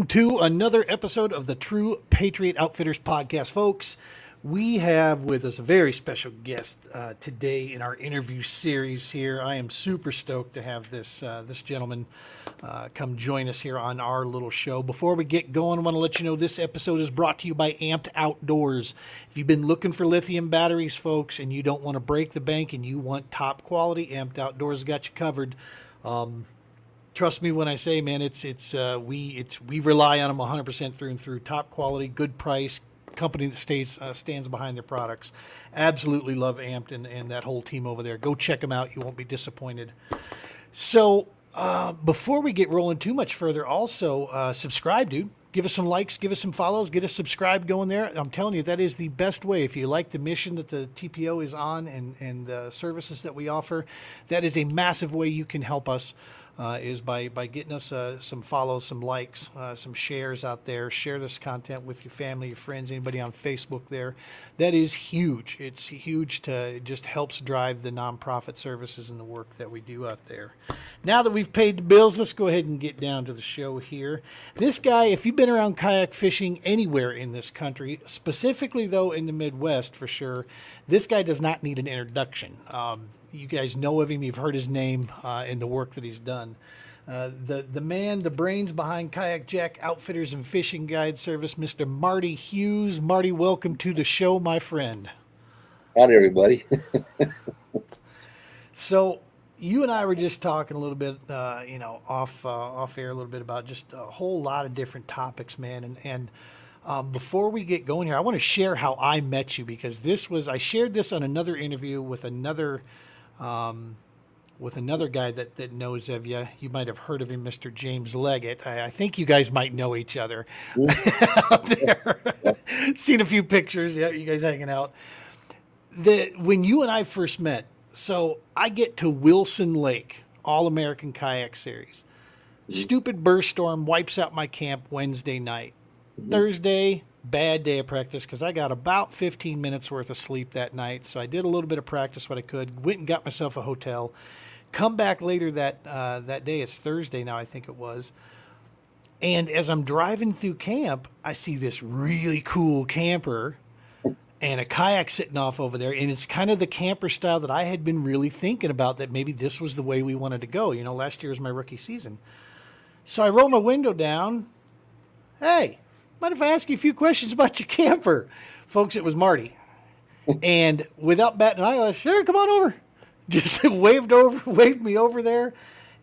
welcome to another episode of the True Patriot Outfitters podcast, folks. We have with us a very special guest uh, today in our interview series. Here, I am super stoked to have this uh, this gentleman uh, come join us here on our little show. Before we get going, I want to let you know this episode is brought to you by Amped Outdoors. If you've been looking for lithium batteries, folks, and you don't want to break the bank and you want top quality, Amped Outdoors got you covered. Um, trust me when I say, man, it's it's uh, we it's we rely on them 100% through and through. Top quality, good price, company that stays uh, stands behind their products. Absolutely love Amped and, and that whole team over there. Go check them out; you won't be disappointed. So uh, before we get rolling too much further, also uh, subscribe, dude. Give us some likes, give us some follows, get us subscribed going there. I'm telling you, that is the best way. If you like the mission that the TPO is on and, and the services that we offer, that is a massive way you can help us uh, is by, by getting us uh, some follows, some likes, uh, some shares out there. Share this content with your family, your friends, anybody on Facebook there. That is huge. It's huge to it just helps drive the nonprofit services and the work that we do out there. Now that we've paid the bills, let's go ahead and get down to the show here. This guy, if you've been around kayak fishing anywhere in this country, specifically though in the Midwest for sure, this guy does not need an introduction. Um, you guys know of him. You've heard his name uh, in the work that he's done. Uh, the the man, the brains behind KayakJak Outfitters and Fishing Guide Service, Mr. Marty Hughes. Marty, welcome to the show, my friend. Howdy, everybody. so, you and I were just talking a little bit, uh, you know, off uh, off air a little bit about just a whole lot of different topics, man. And and um, before we get going here, I want to share how I met you because this was I shared this on another interview with another um, with another guy that, that knows of you. You might have heard of him, Mr. James Leggett. I, I think you guys might know each other out there. Seen a few pictures, yeah, you guys hanging out. The when you and I first met, so I get to Wilson Lake, All American Kayak Series. Mm-hmm. Stupid burst storm wipes out my camp Wednesday night. Mm-hmm. Thursday, bad day of practice because I got about 15 minutes worth of sleep that night. So I did a little bit of practice what I could. Went and got myself a hotel. Come back later that uh, that day. It's Thursday now, I think it was. And as I'm driving through camp, I see this really cool camper and a kayak sitting off over there. And it's kind of the camper style that I had been really thinking about that maybe this was the way we wanted to go. You know, last year was my rookie season. So I roll my window down. Hey, mind if I ask you a few questions about your camper? Folks, it was Marty. and without batting an eyelash, sure, come on over. Just waved over, waved me over there.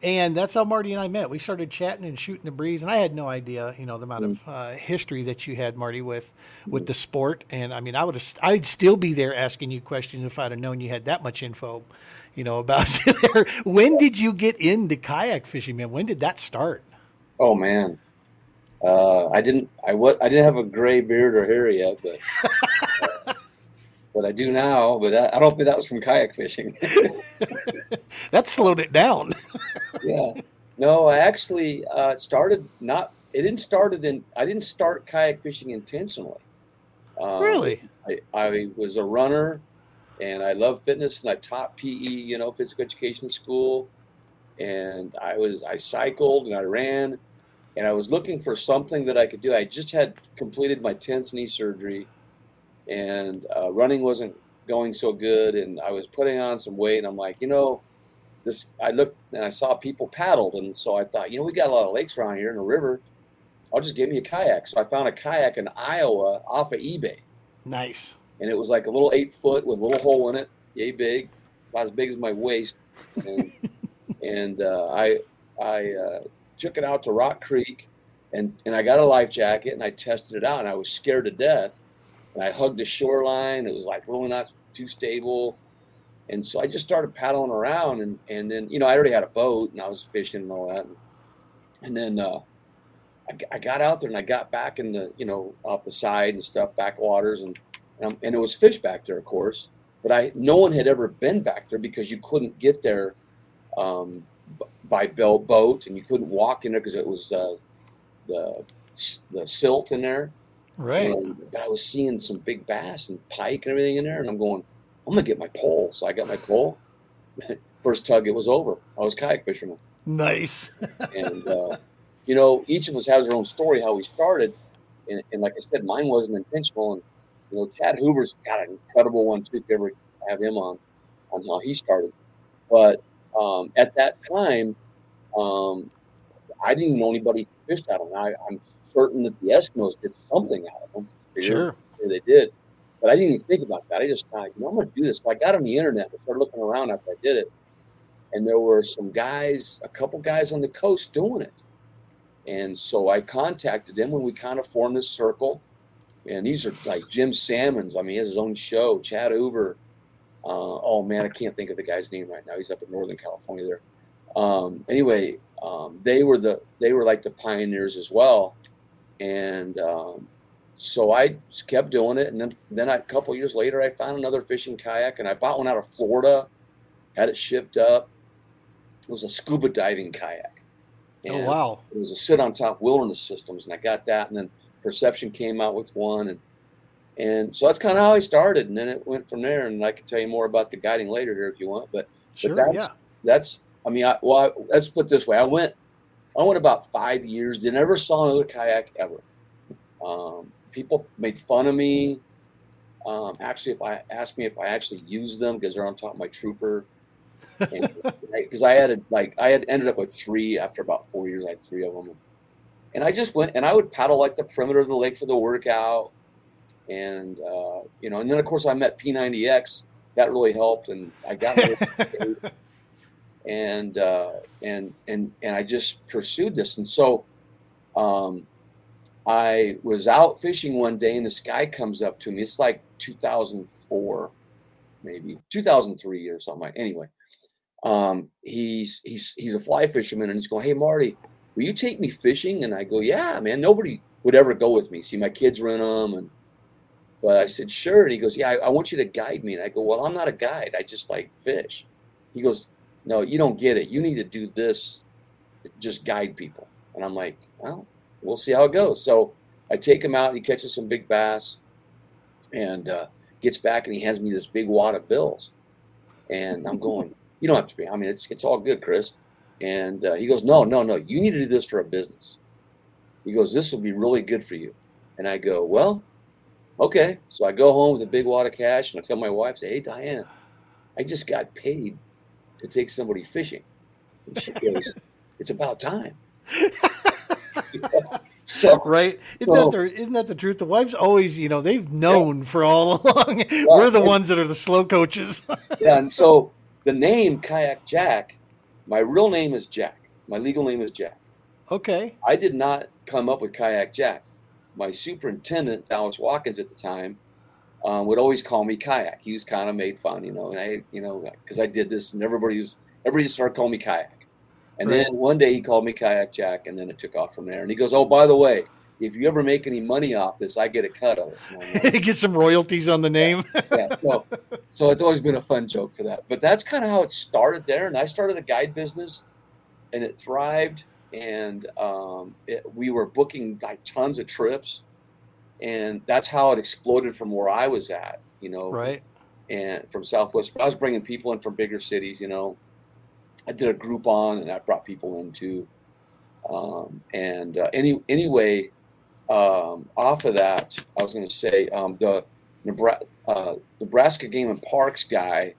And that's how Marty and I met. We started chatting and shooting the breeze, and I had no idea, you know, the amount of mm. uh, history that you had, Marty, with with the sport. And I mean, I would have, I'd still be there asking you questions if I'd have known you had that much info, you know, about there. When did you get into kayak fishing, man? When did that start? Oh man, uh, I didn't. I was. I didn't have a gray beard or hair yet, but uh, but I do now. But I, I don't think that was from kayak fishing. that slowed it down. yeah. No, I actually uh, started not. It didn't started in. I didn't start kayak fishing intentionally. Um, really. I, I was a runner, and I love fitness, and I taught PE. You know, physical education school, and I was. I cycled and I ran and I was looking for something that I could do. I just had completed my 10th knee surgery, and uh, running wasn't going so good, and I was putting on some weight. And I'm like, you know, this. I looked and I saw people paddled, and so I thought, you know, we got a lot of lakes around here and a river. I'll just get me a kayak. So I found a kayak in Iowa off of eBay. Nice. And it was like a little eight foot with a little hole in it, yay big, about as big as my waist. And, and uh, I I uh, took it out to Rock Creek, and and I got a life jacket and I tested it out, and I was scared to death. And I hugged the shoreline. It was like really not too stable, and so I just started paddling around, and and then you know I already had a boat and I was fishing and all that, and, and then. Uh, I, I got out there and I got back in the, you know, off the side and stuff, backwaters, and and, and it was fish back there, of course. But I, no one had ever been back there because you couldn't get there um, by bell boat, and you couldn't walk in there because it was uh, the the silt in there. Right. And I was seeing some big bass and pike and everything in there, and I'm going, I'm gonna get my pole. So I got my pole. First tug, it was over. I was kayak fisherman. Nice. and uh, you know, each of us has our own story how we started, and, and like I said, mine wasn't intentional. And you know, Chad Hoover's got an incredible one too. If you ever have him on, on how he started, but um, at that time, um, I didn't know anybody fished out of them. I, I'm certain that the Eskimos did something out of them. Sure, they did, but I didn't even think about that. I just thought, you know, I'm going to do this. So I got on the internet and started looking around after I did it, and there were some guys, a couple guys on the coast doing it. And so I contacted them when we kind of formed this circle. And these are like Jim Sammons. I mean, he has his own show. Chad Hoover. Uh, oh man, I can't think of the guy's name right now. He's up in Northern California there. Um, anyway, um, they were the they were like the pioneers as well. And um, so I kept doing it. And then then I, a couple years later, I found another fishing kayak, and I bought one out of Florida. Had it shipped up. It was a scuba diving kayak. Oh, and oh wow! It was a sit on top wilderness systems, and I got that. And then Perception came out with one, and and so that's kind of how I started. And then it went from there. And I can tell you more about the guiding later here if you want. But, sure, but that's, yeah. That's I mean, I, well, I, let's put this way. I went I went about five years. Did never saw another kayak ever. Um, people made fun of me. Um, actually, if I asked me if I actually used them because they're on top of my trooper, because I had a, like I had ended up with three after about four years. I had three of them, and I just went and I would paddle like the perimeter of the lake for the workout, and uh, you know, and then of course I met P90X. That really helped, and I got and uh, and and and I just pursued this, and so. Um, I was out fishing one day and this guy comes up to me. It's like 2004, maybe 2003 or something. Like anyway, um, he's he's he's a fly fisherman and he's going, "Hey Marty, will you take me fishing?" And I go, "Yeah, man. Nobody would ever go with me. See, my kids rent them." And but I said, "Sure." And he goes, "Yeah, I, I want you to guide me." And I go, "Well, I'm not a guide. I just like fish." He goes, "No, you don't get it. You need to do this. Just guide people." And I'm like, "Well." we'll see how it goes. So I take him out. He catches some big bass, and uh, gets back and he hands me this big wad of bills, and I'm going. you don't have to be. I mean, it's it's all good, Chris. And uh, he goes, no, no, no. You need to do this for a business. He goes, this will be really good for you. And I go, well, okay. So I go home with a big wad of cash and I tell my wife, say, hey, Diane, I just got paid to take somebody fishing. And she goes, it's about time. so right isn't, so, that the, isn't that the truth the wives always you know they've known yeah. for all along we're the ones that are the slow coaches yeah and so the name kayak jack my real name is jack my legal name is jack okay i did not come up with kayak jack my superintendent dallas watkins at the time um, would always call me kayak he was kind of made fun you know and i you know because i did this and everybody was everybody started calling me kayak and right. then one day he called me Kayak Jack, and then it took off from there. And he goes, "Oh, by the way, if you ever make any money off this, I get a cut of it. get some royalties on the name. yeah. yeah. So, so it's always been a fun joke for that. But that's kind of how it started there. And I started a guide business, and it thrived. And um, it, we were booking like tons of trips, and that's how it exploded from where I was at. You know, right. And from Southwest, I was bringing people in from bigger cities. You know, I did a Groupon and I brought people into. Um, and uh, any anyway, um, off of that, I was going to say um, the Nebraska, uh, Nebraska Game and Parks guy,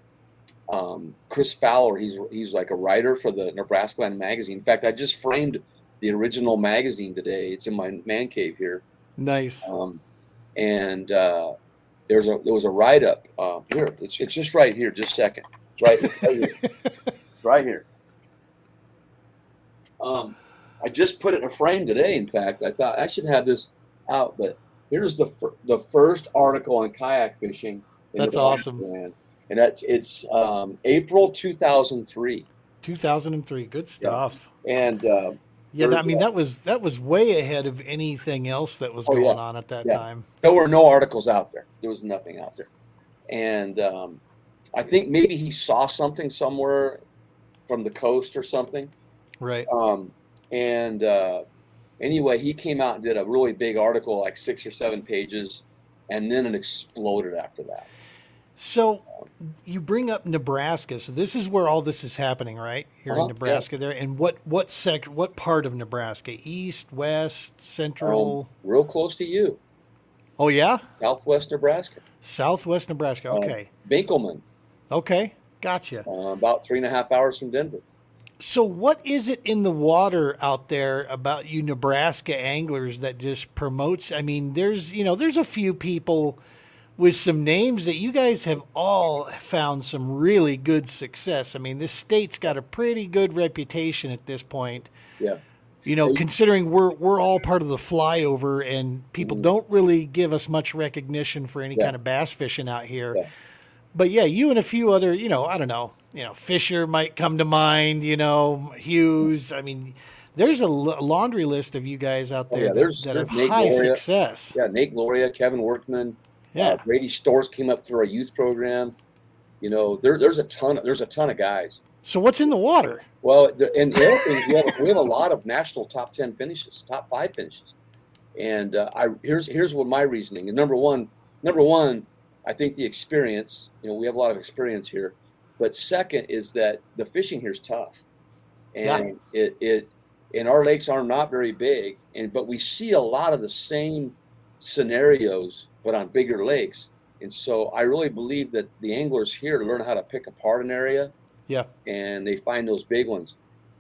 um, Chris Fowler. He's he's like a writer for the Nebraska Land magazine. In fact, I just framed the original magazine today. It's in my man cave here. Nice. Um, and uh, there's a there was a write up uh, here. It's it's just right here. Just a second. It's right, right here. right here. Um, I just put it in a frame today. In fact, I thought I should have this out, but here's the the first article on kayak fishing. That's awesome. Land. And that it's um, April 2003. 2003, good stuff. Yeah. And uh, yeah, I mean that was that was way ahead of anything else that was oh, going yeah. on at that yeah. time. There were no articles out there. There was nothing out there, and um, I think maybe he saw something somewhere from the coast or something. Right. Um, and uh, anyway, he came out and did a really big article, like six or seven pages, and then it exploded after that. So you bring up Nebraska. So this is where all this is happening, right? Here Uh-huh, in Nebraska there. And what what sect what part of Nebraska? East, west, central? Um, real close to you, oh yeah? Southwest Nebraska. Southwest Nebraska. Uh, Okay. Benkelman, Okay. Gotcha. uh, about three and a half hours from Denver. So what is it in the water out there about you Nebraska anglers that just promotes I mean there's you know there's a few people with some names that you guys have all found some really good success. I mean this state's got a pretty good reputation at this point. Yeah. You know, considering we're we're all part of the flyover and people Mhm. don't really give us much recognition for any Yeah. kind of bass fishing out here. Yeah. But yeah, you and a few other, you know, I don't know, you know, Fisher might come to mind, you know, Hughes. I mean, there's a laundry list of you guys out Oh, there yeah, that- there's- that, there's have Nate high Gloria. success. Yeah, Nate Gloria, Kevin Workman, Yeah. uh, Brady Stores came up through our youth program. You know, there, there's a ton. Of, there's a ton of guys. So what's in the water? Well, the, and the other thing we have, we have a lot of national top ten finishes, top five finishes. And uh, I here's here's what my reasoning. And number one, number one, I think the experience. You know, we have a lot of experience here. But second is that the fishing here is tough, and it it and our lakes are not very big, and but we see a lot of the same scenarios, but on bigger lakes. And so I really believe that the anglers here learn how to pick apart an area Yeah. and they find those big ones.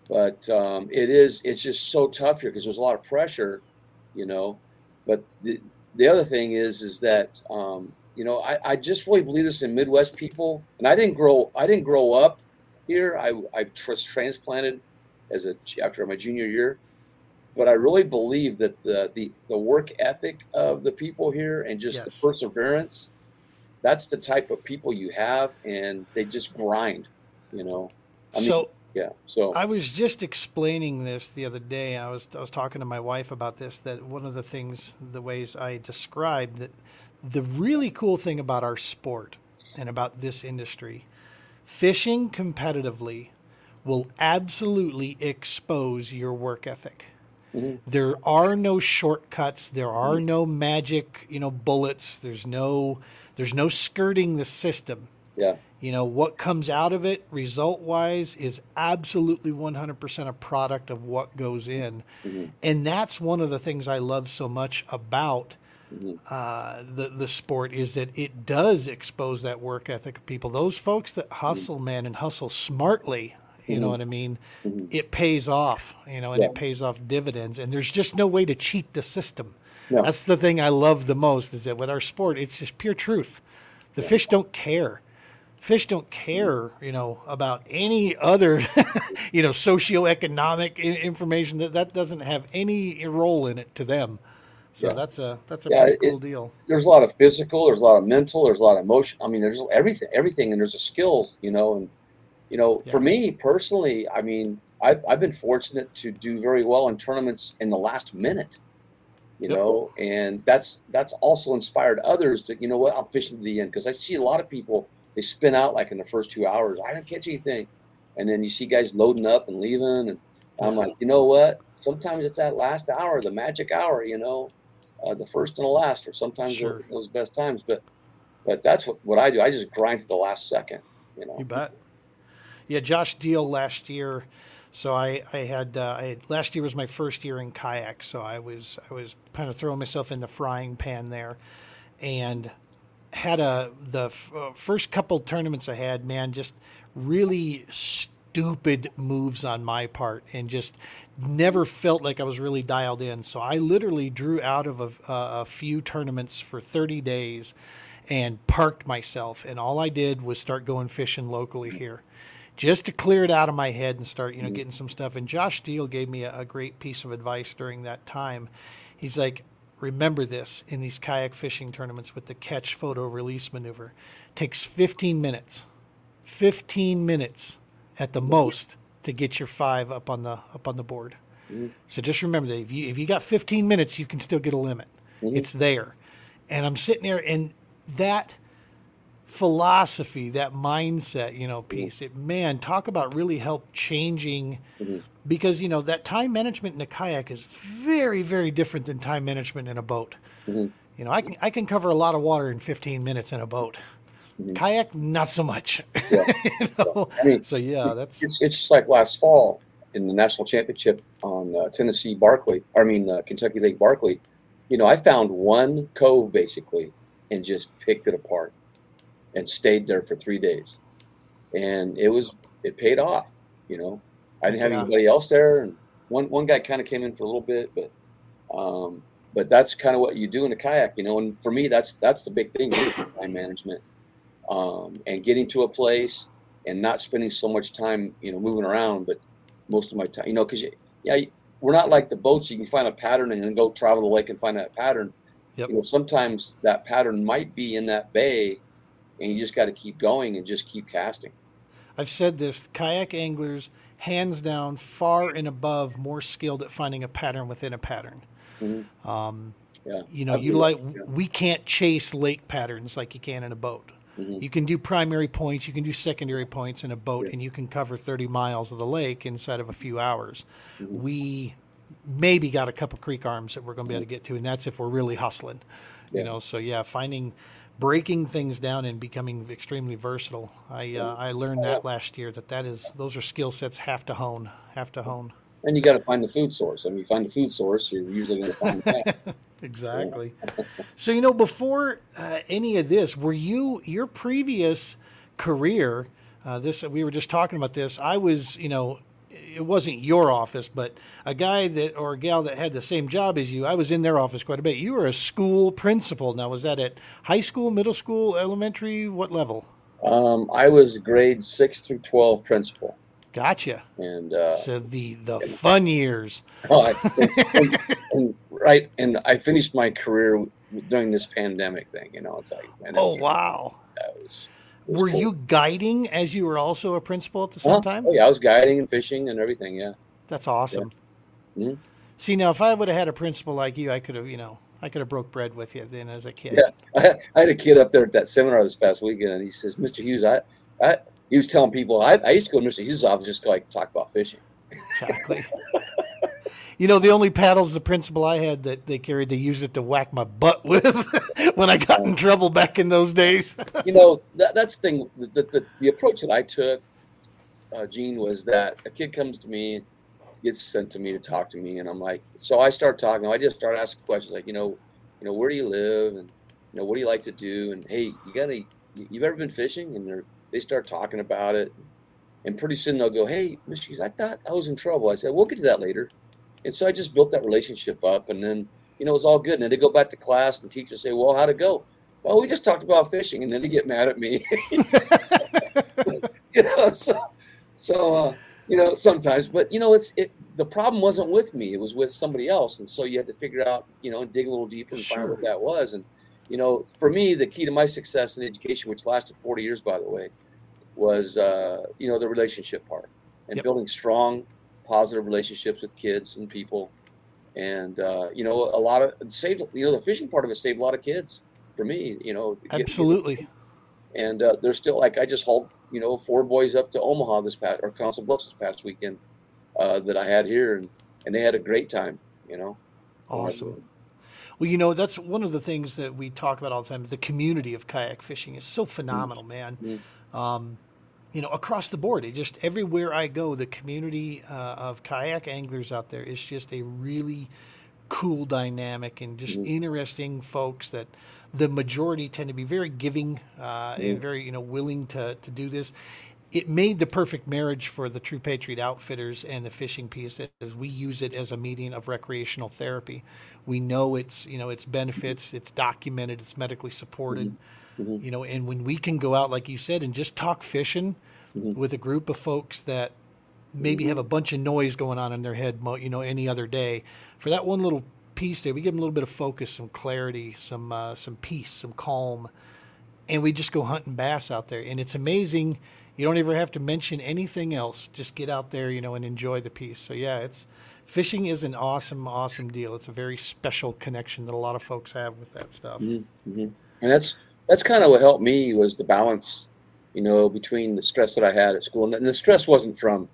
But um, it is it's just so tough here because there's a lot of pressure, you know. But the the other thing is is that um, you know I, I just really believe this in Midwest people, and I didn't grow I didn't grow up here. I I was transplanted as a after my junior year, but I really believe that the the the work ethic of the people here and just Yes. the perseverance, that's the type of people you have, and they just grind, you know. I mean, so yeah. So I was just explaining this the other day. I was I was talking to my wife about this. That one of the things, the ways I described that, the really cool thing about our sport and about this industry, fishing competitively, will absolutely expose your work ethic. Mhm. There are no shortcuts. There are no magic, you know, bullets. There's no there's no skirting the system yeah, you know what comes out of it result wise is absolutely 100% a product of what goes in Mhm. and that's one of the things i love so much about Mhm. uh, the the sport is that it does expose that work ethic of people those folks that hustle man and hustle smartly you know Mhm. what i mean Mhm. it pays off you know and Yeah. it pays off dividends and there's just no way to cheat the system No. that's the thing i love the most is that with our sport it's just pure truth the fish don't care fish don't care you know about any other you know socioeconomic information that that doesn't have any role in it to them so Yeah. that's a that's a Yeah, pretty it- cool deal there's a lot of physical, there's a lot of mental, there's a lot of emotion. I mean, there's everything, everything, and there's a skills, you know. And you know, for me personally, I mean, I've I've been fortunate to do very well in tournaments in the last minute, you Yep. know, and that's that's also inspired others to, you know what, I'm fishing to the end because I see a lot of people they spin out like in the first two hours. I didn't catch anything, and then you see guys loading up and leaving, and I'm like, you know what? Sometimes it's that last hour, the magic hour, you know, uh, the first and the last, or sometimes Sure. those best times. But but that's what, what I do. I just grind to the last second, you know. You bet. Yeah, Josh Deal last year. So I I had uh, I had, last year was my first year in kayak. So I was I was kind of throwing myself in the frying pan there, and had a the f- uh, first couple tournaments I had. Man, just really stupid moves on my part, and just never felt like I was really dialed in. So I literally drew out of a, a, a few tournaments for 30 days and parked myself. And all I did was start going fishing locally here just to clear it out of my head and start, you know, getting some stuff. And Josh Steele gave me a, a great piece of advice during that time. He's like, remember this in these kayak fishing tournaments with the catch photo release maneuver. takes 15 minutes. 15 minutes at the most to get your five up on the up on the board. Mhm. So just remember that if you if you got 15 minutes, you can still get a limit. Mhm. It's there. And I'm sitting there and that philosophy, that mindset, you know, piece, it man, talk about really help changing Mhm. because you know that time management in a kayak is very, very different than time management in a boat. Mhm. You know, I can I can cover a lot of water in 15 minutes in a boat, Mhm. Kayak, not so much. Yeah. You know? I mean, So yeah, that's it's, it's like last fall in the national championship on uh, Tennessee Barkley. I mean uh, Kentucky Lake Barkley. You know, I found one cove basically and just picked it apart and stayed there for three days, and it was it paid off. You know, I didn't have Yeah. anybody else there, and one one guy kind of came in for a little bit, but um, but that's kind of what you do in a kayak. You know, and for me, that's that's the big thing: time management um, and getting to a place and not spending so much time, you know, moving around, but most of my time, you know, because yeah, we're not like the boats. You can find a pattern and then go travel the lake and find that pattern. Yep. You know, sometimes that pattern might be in that bay, and you just got to keep going and just keep casting. I've said this: kayak anglers, hands down, far and above, more skilled at finding a pattern within a pattern. Mhm. Um, Yeah, you know, you like yeah. we can't chase lake patterns like you can in a boat. Mhm. You can do primary points, you can do secondary points in a boat, Yeah. and you can cover 30 miles of the lake inside of a few hours. Mhm. We maybe got a couple creek arms that we're going to be able to get to, and that's if we're really hustling. You know, so yeah, finding breaking things down and becoming extremely versatile. I uh, I learned that last year that that is those are skill sets have to hone, have to hone. And you got to find the food source. I mean, you find the food source, you're usually going to find that. Exactly. so you know, before uh, any of this, were you your previous career? Uh, this we were just talking about this. I was, you know, it wasn't your office, but a guy that or a gal that had the same job as you. I was in their office quite a bit. You were a school principal. Now, was that at high school, middle school, elementary? What level? um, I was grade six through twelve principal, Gotcha. and uh, So the the fun years. Oh, I, and, and, right, and I finished my career during this pandemic thing. You know, it's like, man, Oh wow. that was Were cool. you guiding as you were also a principal at the same time? Oh, yeah, I was guiding and fishing and everything. Yeah, That's awesome. Mhm. See, now if I would have had a principal like you, I could have, you know, I could have broke bread with you then as a kid. Yeah. I, I had a kid up there at that seminar this past weekend, and he says, "Mr. Hughes, I, I," he was telling people, I, I used to go to Mr. Hughes' office just to like talk about fishing. Exactly. you know, the only paddles the principal I had that they carried, they used it to whack my butt with when I got in trouble back in those days. you know that, that's the thing the, the, the, approach that i took uh, gene was that a kid comes to me gets sent to me to talk to me and i'm like so i start talking i just start asking questions like you know you know where do you live? And you know what do you like to do? And hey you got any you've ever been fishing? And they're they start talking about it. And pretty soon they'll go hey hughes i thought i was in trouble. I said we'll get to that later and so i just built that relationship up and then you know it was all good and then they go back to class and teachers say well how'd it go well, we just talked about fishing, and then they get mad at me. you know, so, so uh, you know, sometimes, but you know, it's it. The problem wasn't with me; it was with somebody else, and so you had to figure out, you know, and dig a little deeper and find out what that was. And you know, for me, the key to my success in education, which lasted 40 years, by the way, was uh, you know the relationship part and Yep. building strong, positive relationships with kids and people. And uh, you know, a lot of saved. You know, the fishing part of it saved a lot of kids for me. You know, get- Absolutely. and uh, they're still like I just hauled you know four boys up to Omaha this past or Council Bluffs this past weekend uh, that I had here, and and they had a great time. You know, Awesome. Well, you know, that's one of the things that we talk about all the time. The community of kayak fishing is so phenomenal, man. Mhm. Um, you know, across the board, it just everywhere I go, the community uh, of kayak anglers out there is just a really cool dynamic and just Mhm. interesting folks that the majority tend to be very giving uh, and very, you know, willing to, to do this. It made the perfect marriage for the True Patriot Outfitters and the fishing piece as we use it as a medium of recreational therapy. We know it's, you know, its benefits, it's documented, it's medically supported Mhm. you know and when we can go out like you said and just talk fishing Mhm. with a group of folks that maybe have a bunch of noise going on in their head you know any other day for that one little piece there we give them a little bit of focus some clarity some uh, some peace some calm and we just go hunting bass out there and it's amazing you don't ever have to mention anything else just get out there you know and enjoy the piece so yeah it's fishing is an awesome awesome deal it's a very special connection that a lot of folks have with that stuff Mhm. Mhm. and that's that's kind of what helped me was the balance, you know, between the stress that I had at school, and the- stress wasn't from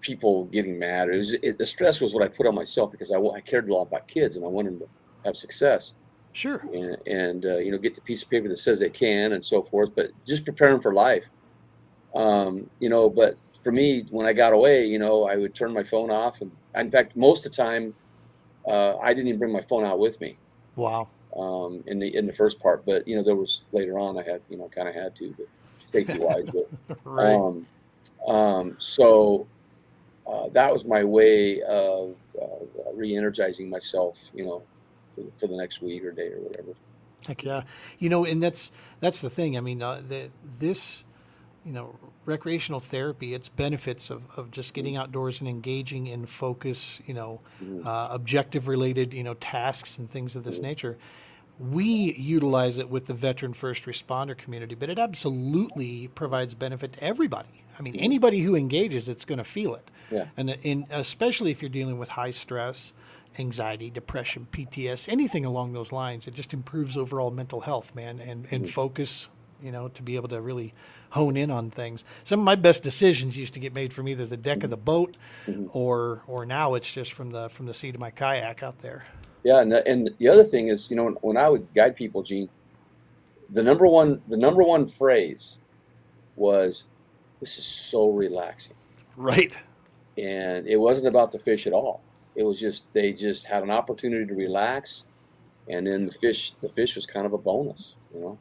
people getting mad. It was it, the stress was what I put on myself because I, I cared a lot about kids and I wanted them to have success. Sure. and, and uh, you know get the piece of paper that says they can and so forth but just prepare them for life um, you know but for me when i got away you know i would turn my phone off and in fact most of the time uh, i didn't even bring my phone out with me Wow. Um, in the in the first part but you know there was later on i had you know kind of had to but safety wise but Right. um, um, so uh, that was my way of uh, re-energizing myself you know for, for the next week or day or whatever Heck yeah. You know, and that's that's the thing. I mean, uh, the, this, you know, recreational therapy, its benefits of, of just getting outdoors and engaging in focus, you know, Mhm. uh, objective related, you know, tasks and things of this Mhm. nature. We utilize it with the veteran first responder community, but it absolutely provides benefit to everybody. I mean, anybody who engages, it's going to feel it. Yeah. And in, especially if you're dealing with high stress, anxiety, depression, PTS, anything along those lines, it just improves overall mental health, man, and, and focus, you know, to be able to really hone in on things. Some of my best decisions used to get made from either the deck of the boat Mhm. or or now it's just from the from the seat of my kayak out there. Yeah, and the, and the other thing is, you know, when, when I would guide people, Gene, the number one the number one phrase was, "This is so relaxing," Right. and it wasn't about the fish at all. It was just they just had an opportunity to relax, and then the fish the fish was kind of a bonus, you know.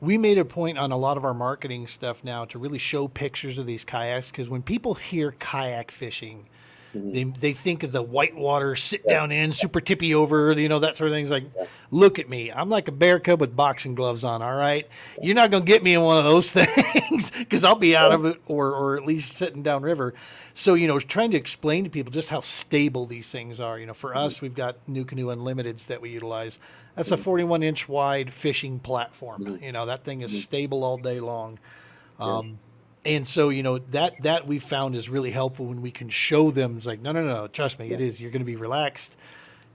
We made a point on a lot of our marketing stuff now to really show pictures of these kayaks because when people hear kayak fishing, Mhm. they, they think of the whitewater sit down in, super tippy over, you know, that sort of thing. It's like, look at me. I'm like a bear cub with boxing gloves on, all right? You're not going to get me in one of those things because I'll be out of it or, or at least sitting down river. So, you know, trying to explain to people just how stable these things are. You know, for us, we've got NuCanoe Unlimiteds that we utilize. That's a 41 inch wide fishing platform. Mhm. You know, that thing is Mhm. stable all day long. Yeah. Um, and so, you know, that that we found is really helpful when we can show them. It's like, no, no, no, trust me, it Yeah. is. You're going to be relaxed.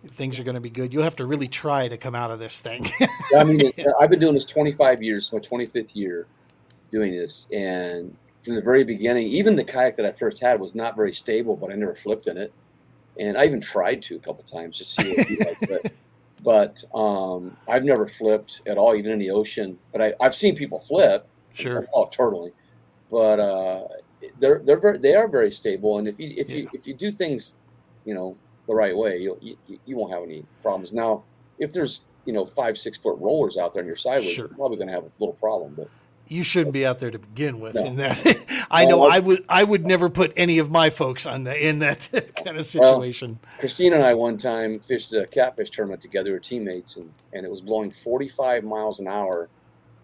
Things are going to be good. You'll have to really try to come out of this thing. I mean, I've been doing this 25 years, my 25th year doing this, and from the very beginning, even the kayak that I first had was not very stable, but I never flipped in it, and I even tried to a couple times to see what it'd be like, but but um, I've never flipped at all, even in the ocean. But I, I've seen people flip, sure. oh, turtling, but uh, they're they're very, they are very stable, and if you if you Yeah. if you do things, you know, the right way, you'll, you you won't have any problems. Now, if there's you know five six foot rollers out there on your sideways, Sure. you're probably going to have a little problem. But You shouldn't be out there to begin with. No. In that, I know Well, I would. I would never put any of my folks on the in that kind of situation. Christina and I one time fished a catfish tournament together with teammates, and, and it was blowing 45 miles an hour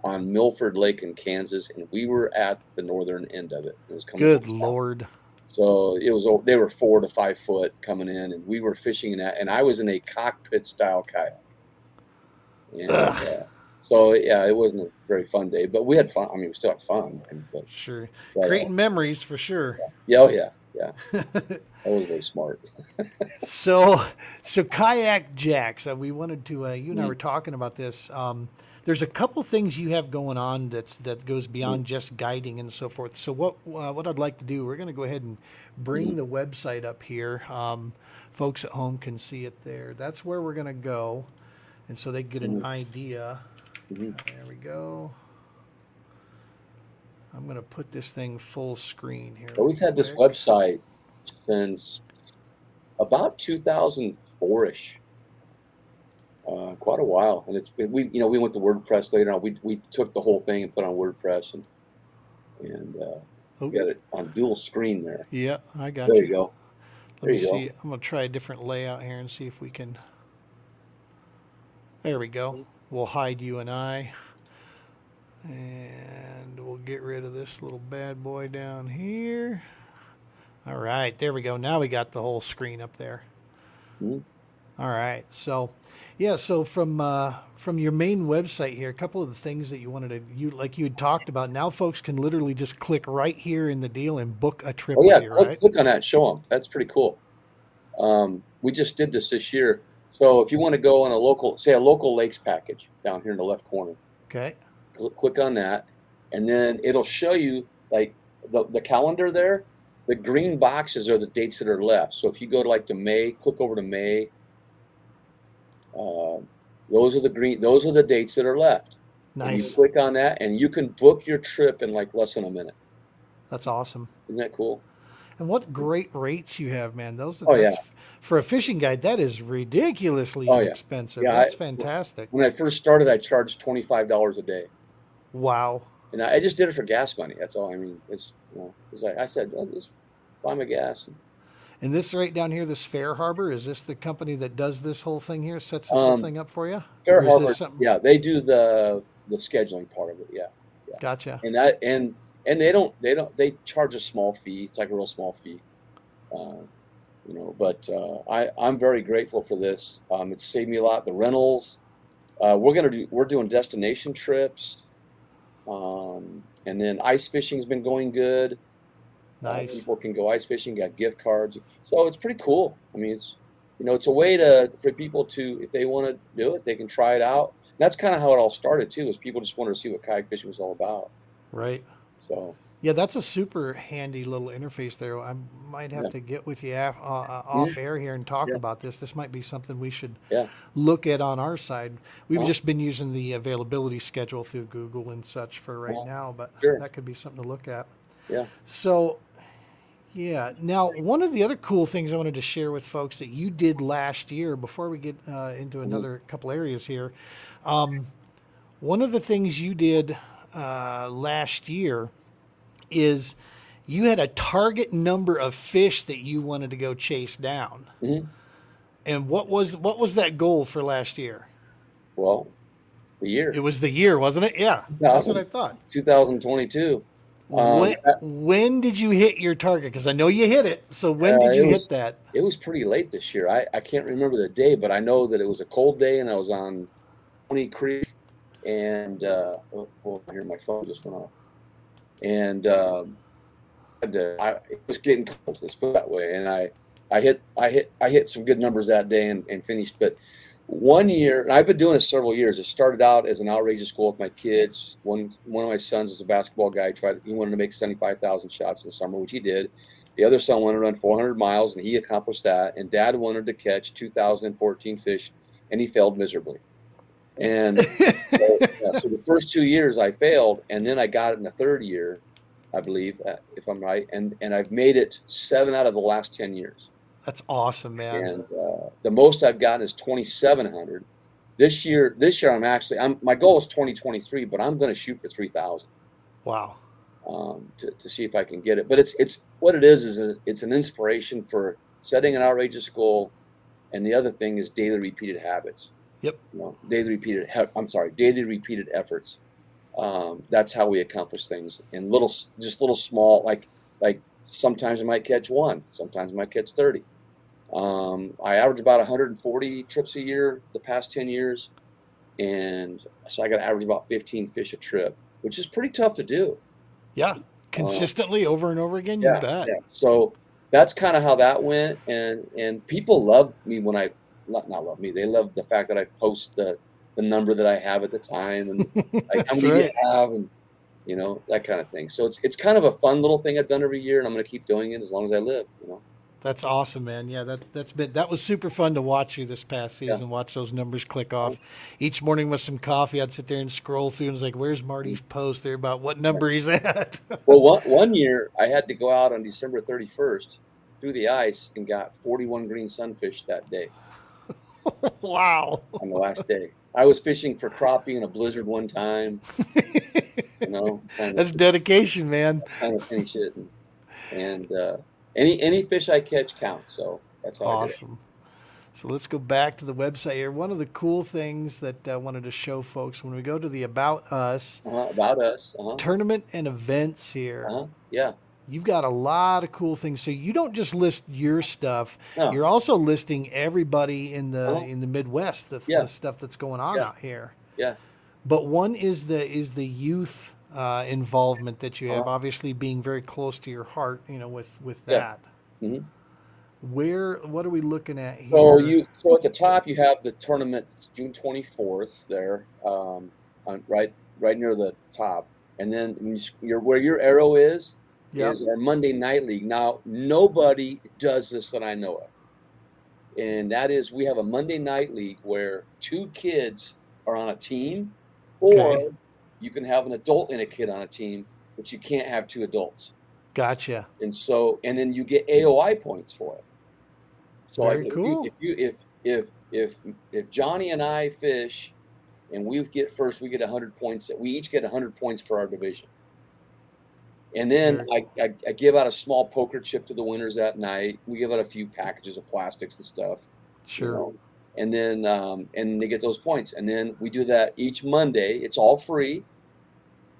on Milford Lake in Kansas, and we were at the northern end of it. It was coming Good lord. So it was they were four to five foot coming in, and we were fishing in that, and I was in a cockpit style kayak. And, uh, so yeah, it wasn't a very fun day, but we had fun. I mean, we still had fun. But, Sure. but, uh, Creating memories for sure. yeah, oh, yeah, yeah. That was very smart. so so kayak jacks uh, we wanted to uh, you and i Mhm. were talking about this um, there's a couple things you have going on that's that goes beyond just guiding and so forth so what uh, what i'd like to do we're going to go ahead and bring Mhm. the website up here um, folks at home can see it there that's where we're going to go and so they get an idea Mhm. there we go i'm going to put this thing full screen here But we've had this quick. website since about 2004ish. Uh, quite a while, and it's been, we you know we went to WordPress later on. We we took the whole thing and put on WordPress and and uh, Oh, got it on dual screen there. yeah i got it. There you you go. Let There me you go. see. I'm gonna try a different layout here and see if we can. There we go. We'll hide you and I, and we'll get rid of this little bad boy down here. All right, there we go. Now we got the whole screen up there. Mhm. All right, so yeah, so from uh, from your main website here, a couple of the things that you wanted to you like you had talked about. Now folks can literally just click right here in the deal and book a trip Oh yeah, with you, click, right? click on that. Show them. That's pretty cool. Um, we just did this this year. So if you want to go on a local, say a local lakes package down here in the left corner, Okay. Cl- click on that, and then it'll show you like the, the calendar there. The green boxes are the dates that are left. So if you go to like to May, click over to May. Uh, those are the green. Those are the dates that are left. And you click on that, and you can book your trip in like less than a minute. That's awesome. Isn't that cool? And what great rates you have, man. Those Oh, that's, for a fishing guide, that is ridiculously Oh, yeah. expensive. Yeah, that's I- fantastic. When I first started, I charged twenty five dollars a day, Wow. and I, I just did it for gas money. That's all. I mean, it's you know, it's like I said, oh, just buy my gas. And this right down here, this FareHarbor, is this the company that does this whole thing here, sets this whole Um, thing up for you? Fair Or is this Harbor, something- yeah, they do the the scheduling part of it. Yeah, Gotcha. and that and and they don't they don't they charge a small fee. It's like a real small fee, uh, you know. But uh, I I'm very grateful for this. Um, it's saved me a lot. The rentals, uh, we're gonna do we're doing destination trips, um, and then ice fishing's been going good. Uh, Nice. people can go ice fishing, got gift cards, so it's pretty cool. I mean, it's you know, it's a way to for people to if they want to do it, they can try it out. And that's kind of how it all started too. Is people just wanted to see what kayak fishing was all about. Right. So Yeah, that's a super handy little interface there. I might have Yeah. to get with you af, uh, uh, off air here and talk Yeah. about this. This might be something we should Yeah. look at on our side. We've just been using the availability schedule through Google and such for right now, but Sure. that could be something to look at. Yeah. So, yeah. Now, one of the other cool things I wanted to share with folks that you did last year, before we get uh, Mm-hmm. into another couple areas here, um, one of the things you did uh, last year is you had a target number of fish that you wanted to go chase down. Mhm. And what was what was that goal for last year? well, the year It was the year, wasn't it? Yeah, that's what I thought. 2022. Um, when, when did you hit your target? Because I know you hit it. So when Uh, did you it hit was- that? It was pretty late this year. I, I can't remember the day, but I know that it was a cold day and I was on Pony Creek and uh, oh, oh, here my phone just went off. And um, I it was getting cold. Let's put it that way. And I, I hit I hit I hit some good numbers that day and, and finished. But one year, and I've been doing this several years. It started out as an outrageous goal with my kids. One one of my sons is a basketball guy. Tried he wanted to make seventy five thousand shots in the summer, which he did. The other son wanted to run 400 miles, and he accomplished that. And Dad wanted to catch 2014 fish, and he failed miserably. And so, yeah, so the first two years I failed, and then I got it in the third year, I believe, uh, if I'm right. And and I've made it seven out of the last 10 years. That's awesome, man. And uh, the most I've gotten is 2,700. This year, this year I'm actually, I'm my goal is 2023, but I'm going to shoot for 3,000 Wow. um, to, to see if I can get it. But it's it's what it is is it's an inspiration for setting an outrageous goal, and the other thing is daily repeated habits. Yep. You know, daily repeated. I'm sorry, daily repeated efforts. Um, that's how we accomplish things in little, just little small. Like like sometimes I might catch one, sometimes I might catch thirty. Um, I average about 140 trips a year the past 10 years, and so I got to average about 15 fish a trip, which is pretty tough to do. Yeah. Consistently over and over again. You bet. yeah. So that's kind of how that went, and and people love me when I not, not love me. They love the fact that I post the the number that I have at the time and like how many do right. you have and you know that kind of thing. So it's it's kind of a fun little thing I've done every year, and I'm going to keep doing it as long as I live. You know. That's awesome, man. Yeah, that that's been that was super fun to watch you this past Yeah. season. Watch those numbers click off. Each morning with some coffee, I'd sit there and scroll through and was like, "Where's Marty's post there about what number he's at?" Well, one one year I had to go out on December 31st through the ice and got 41 green sunfish that day wow. on the last day. I was fishing for crappie in a blizzard one time. You know, kind of- That's dedication, man. kind of finish it. And, and uh, any any fish I catch counts. So that's. Awesome. So let's go back to the website here. One of the cool things that I wanted to show folks when we go to the About Us Uh-huh, about us. Uh-huh. tournament and events here, Uh-huh. Yeah. You've got a lot of cool things. So you don't just list your stuff; No. you're also listing everybody in the Uh-huh. in the Midwest, the, Yeah. the stuff that's going on Yeah. out here. Yeah. But one is the is the youth uh, involvement that you have, Uh-huh. obviously being very close to your heart. You know, with with Yeah. that. Mhm. Where what are we looking at here? So you so at the top you have the tournament June 24th there, um, on, right right near the top, and then when you, s- your where your arrow is Yep. is our Monday night league. Now nobody does this that I know of. and that is we have a Monday night league where two kids are on a team, or Okay. you can have an adult and a kid on a team, but you can't have two adults. Gotcha. And so, and then you get AOY points for it. So Very like if cool. You, if you if if if if Johnny and I fish, and we get first, we get hundred points. We each get hundred points for our division. And then I, I, I give out a small poker chip to the winners that night. We give out a few packages of plastics and stuff. you Sure. know, And then um, and they get those points. And then we do that each Monday. It's all free.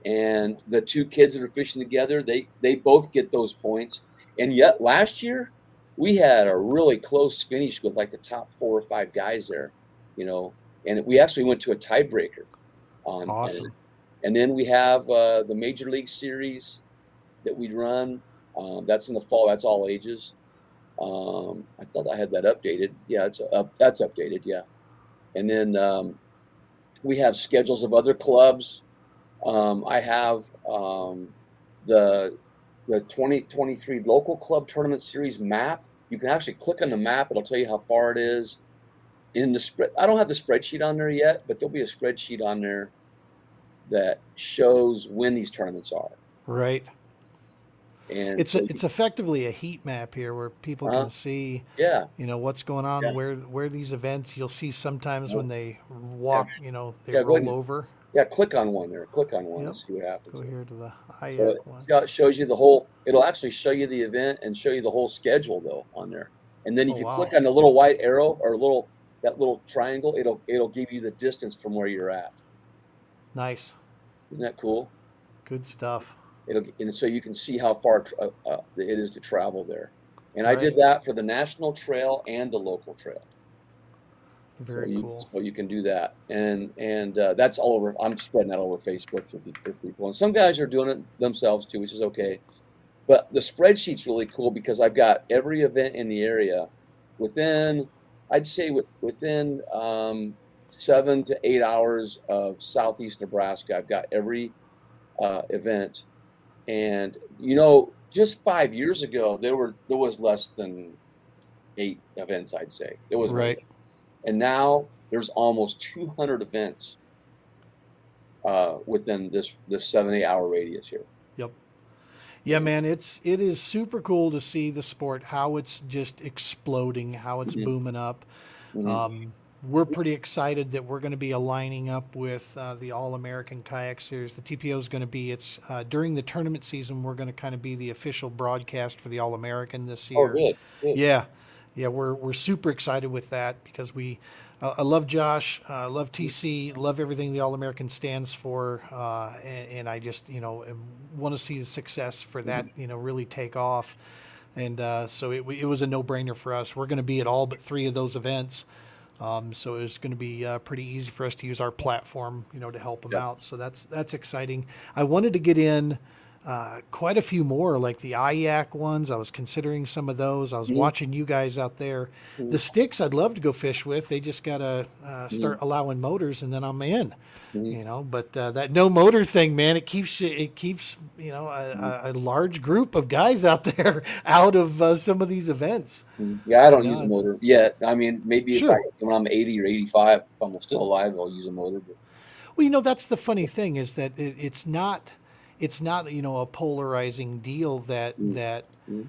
And the two kids that are fishing together, they they both get those points. And yet last year, we had a really close finish with like the top four or five guys there, you know. And we actually went to a tiebreaker. On, and- Awesome. and then we have uh, the Major League Series that we run. Um, that's in the fall. That's all ages. Um, I thought I had that updated. Yeah, it's up. That's updated. Yeah. And then um, we have schedules of other clubs. Um, I have um, the the 2023 local club tournament series map. You can actually click on the map. It'll tell you how far it is. In the spread, I don't have the spreadsheet on there yet, but there'll be a spreadsheet on there that shows when these tournaments are. Right. And It's so a, it's effectively a heat map here where people Uh-huh. can see yeah, you know what's going on Yeah. where where these events you'll see sometimes Yeah. when they walk you know they Yeah, go roll over yeah. Click on one there. Click on one Yep. and see what happens. go here to the So IAC one it's got- it shows you the whole. It'll actually show you the event and show you the whole schedule though on there. And then if Oh, you wow. click on the little white arrow or little that little triangle, it'll it'll give you the distance from where you're at. nice Isn't that cool? good stuff It'll and so you can see how far uh, uh, it is to travel there. And I did that for the national trail and the local trail. very so you, cool So you can do that, and and uh, that's all over. I'm spreading that all over Facebook for, for people, and some guys are doing it themselves too, which is okay. But the spreadsheet's really cool because I've got every event in the area within, I'd say, with, within um, seven to eight hours of southeast Nebraska. I've got every uh, event, and you know, just five years ago, there were there was less than eight events. I'd say there was right and now there's almost 200 events uh, within this this seven eight hour radius here. Yep. Yeah man it's it is super cool to see the sport how it's just exploding how it's Mhm. booming up Mhm. Um, we're pretty excited that we're going to be aligning up with uh, the All American Kayak Series. The TPO is going to be it's uh, during the tournament season. We're going to kind of be the official broadcast for the All American this oh, year. good. good. Yeah, yeah, we're we're super excited with that because we. Uh, I love Josh. I uh, love TC. Love everything the All American stands for, uh, and, and I just you know want to see the success for that you know really take off, and uh, so it, it was a no brainer for us. We're going to be at all but three of those events, um, so it was going to be uh, pretty easy for us to use our platform you know to help them Yeah. out. So that's that's exciting. I wanted to get in uh, quite a few more, like the IAC ones. I was considering some of those. I was Mhm. watching you guys out there. Mhm. The sticks, I'd love to go fish with. They just gotta uh, start Mm-hmm. allowing motors, and then I'm in. Mhm. You know, but uh, that no motor thing, man, it keeps it keeps you know a, Mm-hmm. a, a large group of guys out there out of uh, some of these events. Mhm. Yeah, I don't Yeah, use a motor yet. I mean, maybe Sure. if I, when I'm 80 or 85, if I'm still alive, I'll use a motor. But Well, you know, that's the funny thing is that it, it's not it's not you know a polarizing deal that Mm. that Mm.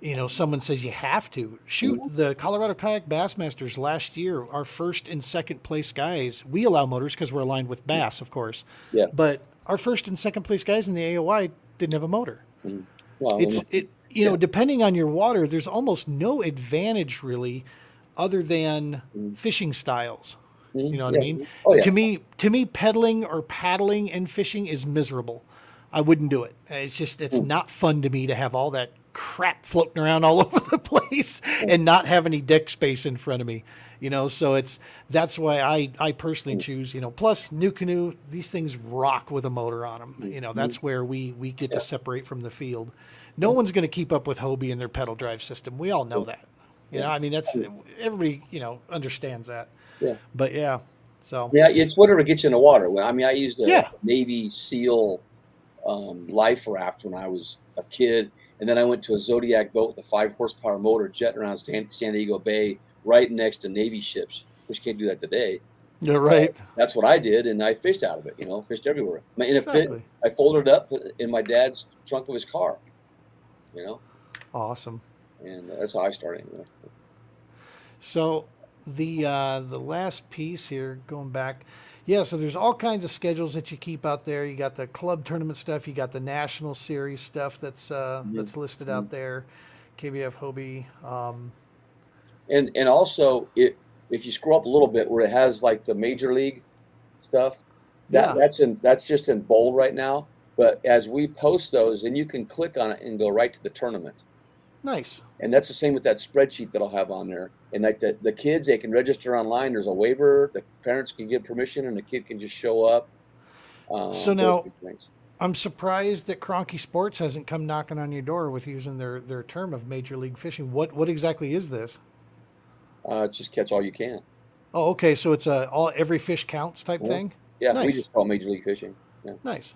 you know someone says you have to shoot the Colorado Kayak Bassmasters last year. Our first and second place guys, we allow motors because we're aligned with Bass, of course. Yeah. But our first and second place guys in the AOY didn't have a motor. well, It's it you know depending on your water, there's almost no advantage really, other than Mm. fishing styles. You know what Yeah. I mean? Oh yeah. To me, to me, pedaling or paddling and fishing is miserable. I wouldn't do it. It's just it's Mm. not fun to me to have all that crap floating around all over the place and not have any deck space in front of me. You know, so it's that's why I I personally Mm. choose. You know, plus NuCanoe, these things rock with a motor on them. You know, that's where we we get. Yeah. to separate from the field. No one's going to keep up with Hobie and their pedal drive system. We all know that. You know, I mean that's everybody you know understands that. Yeah. But yeah, so Yeah, it's whatever gets you in the water. Well, I mean, I used a Yeah. Navy SEAL um, life raft when I was a kid, and then I went to a Zodiac boat with a five horsepower motor jetting around San, San Diego Bay right next to Navy ships, which can't do that today. Yeah, right. That's what I did, and I fished out of it. You know, fished everywhere. Exactly. fit. I folded it up in my dad's trunk of his car. You know, Awesome. and that's how I started. Anyway. So the uh, the last piece here, going back, yeah. So there's all kinds of schedules that you keep out there. You got the club tournament stuff. You got the national series stuff that's uh, Mhm. that's listed out there. KBF Hobie. Um, And and also, it, if you scroll up a little bit where it has like the major league stuff, that Yeah. that's in that's just in bold right now. But as we post those, and you can click on it and go right to the tournament. Nice. And that's the same with that spreadsheet that I'll have on there. And like the, the kids, they can register online. There's a waiver. The parents can give permission, and the kid can just show up. Um, So now- I'm surprised that Kroenke Sports hasn't come knocking on your door with using their, their term of Major League Fishing. What what exactly is this? uh, just catch all you can. Oh, okay. So it's a all every fish counts type Yeah. thing. Yeah, we just call it Major League Fishing. Nice.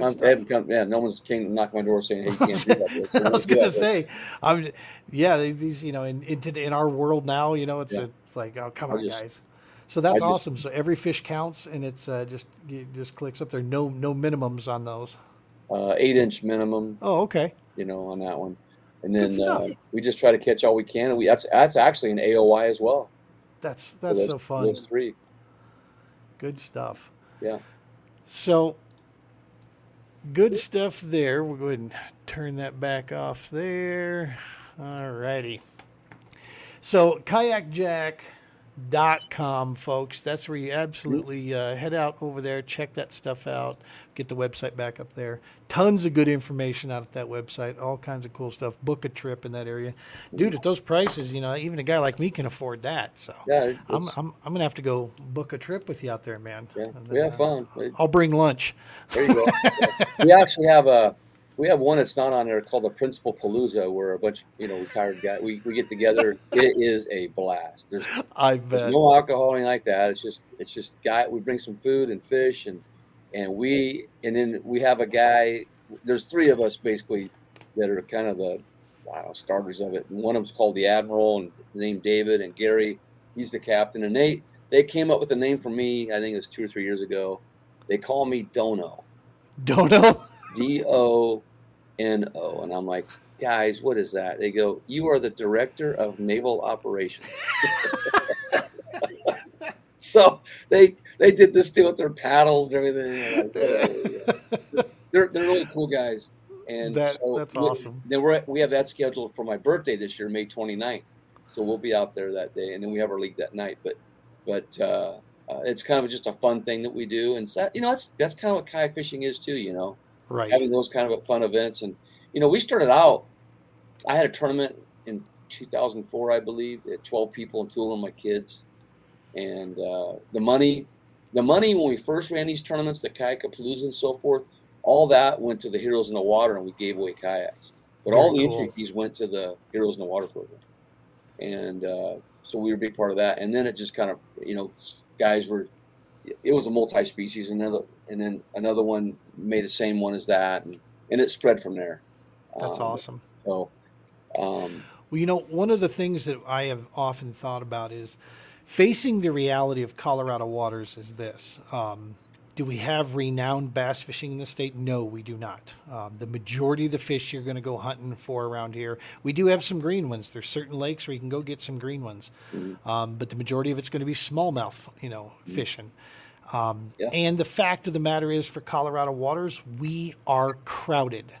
Haven't come, yeah, no one's came to knock my door saying, "Hey, you can't do that." So I was gonna say, I'm, yeah, these, you know, in in, in our world now, you know, it's, Yeah. a, it's like, oh, come I on, just- guys. So that's I just- awesome. So every fish counts, and it's uh, just you just clicks up there. No no minimums on those. uh, eight inch minimum, Oh, okay. you know, on that one. And then uh, we just try to catch all we can. And we that's that's actually an AOY as well. That's that's those- so fun. Those three. Good stuff. Yeah. So good stuff there. We'll go ahead and turn that back off there. All righty. So kayakjak.com, folks. That's where you absolutely uh, head out over there, check that stuff out, get the website back up there. Tons of good information out at that website, all kinds of cool stuff. Book a trip in that area. Dude, at those prices, you know, even a guy like me can afford that. So Yeah. I'm, I'm, I'm gonna have to go book a trip with you out there, man. yeah. And We have uh, fun. I'll bring lunch. There you go. we actually have a we have one that's not on there called the Principal Palooza, where a bunch of you know retired guys we, we get together. it is a blast. There's, I there's no alcohol anything like that. It's just it's just guy. We bring some food and fish and and we and then we have a guy. There's three of us basically that are kind of the know, starters of it. And one of them's called the Admiral and named David and Gary. He's the captain. And they they came up with a name for me. I think it was two or three years ago. They call me Dono. Dono. D O N O. And I'm like, guys, what is that? They go, you are the director of naval operations. so they they did this deal with their paddles and everything. like, "Oh, they're they're really cool guys. And That- so that's we- awesome. Then we're we have that scheduled for my birthday this year, May 29th. So we'll be out there that day, and then we have our league that night. But but uh, uh, it's kind of just a fun thing that we do, and so, you know that's that's kind of what kayak fishing is too. You know, Right. having those kind of fun events. And you know, we started out. I had a tournament in 2004, I believe. At 12 people, and two of them my kids. And uh, the money, the money when we first ran these tournaments, the Kayakapalooza and so forth, all that went to the Heroes in the Water, and we gave away kayaks. But all the Very entry fees went to the Heroes in the Water program, and uh, so we were a big part of that. And then it just kind of, you know, guys were. It was a multi-species, and then and then another one made the same one as that, and, and it spread from there. That's Um, awesome. So, um, Well, you know, one of the things that I have often thought about is facing the reality of Colorado waters is this. Um, do we have renowned bass fishing in the state? No, we do not. Um, the majority of the fish you're going to go hunting for around here, we do have some green ones. There's certain lakes where you can go get some green ones, Mhm. um, but the majority of it's going to be smallmouth, you know, fishing. Um, Yeah. And the fact of the matter is, for Colorado waters, we are crowded,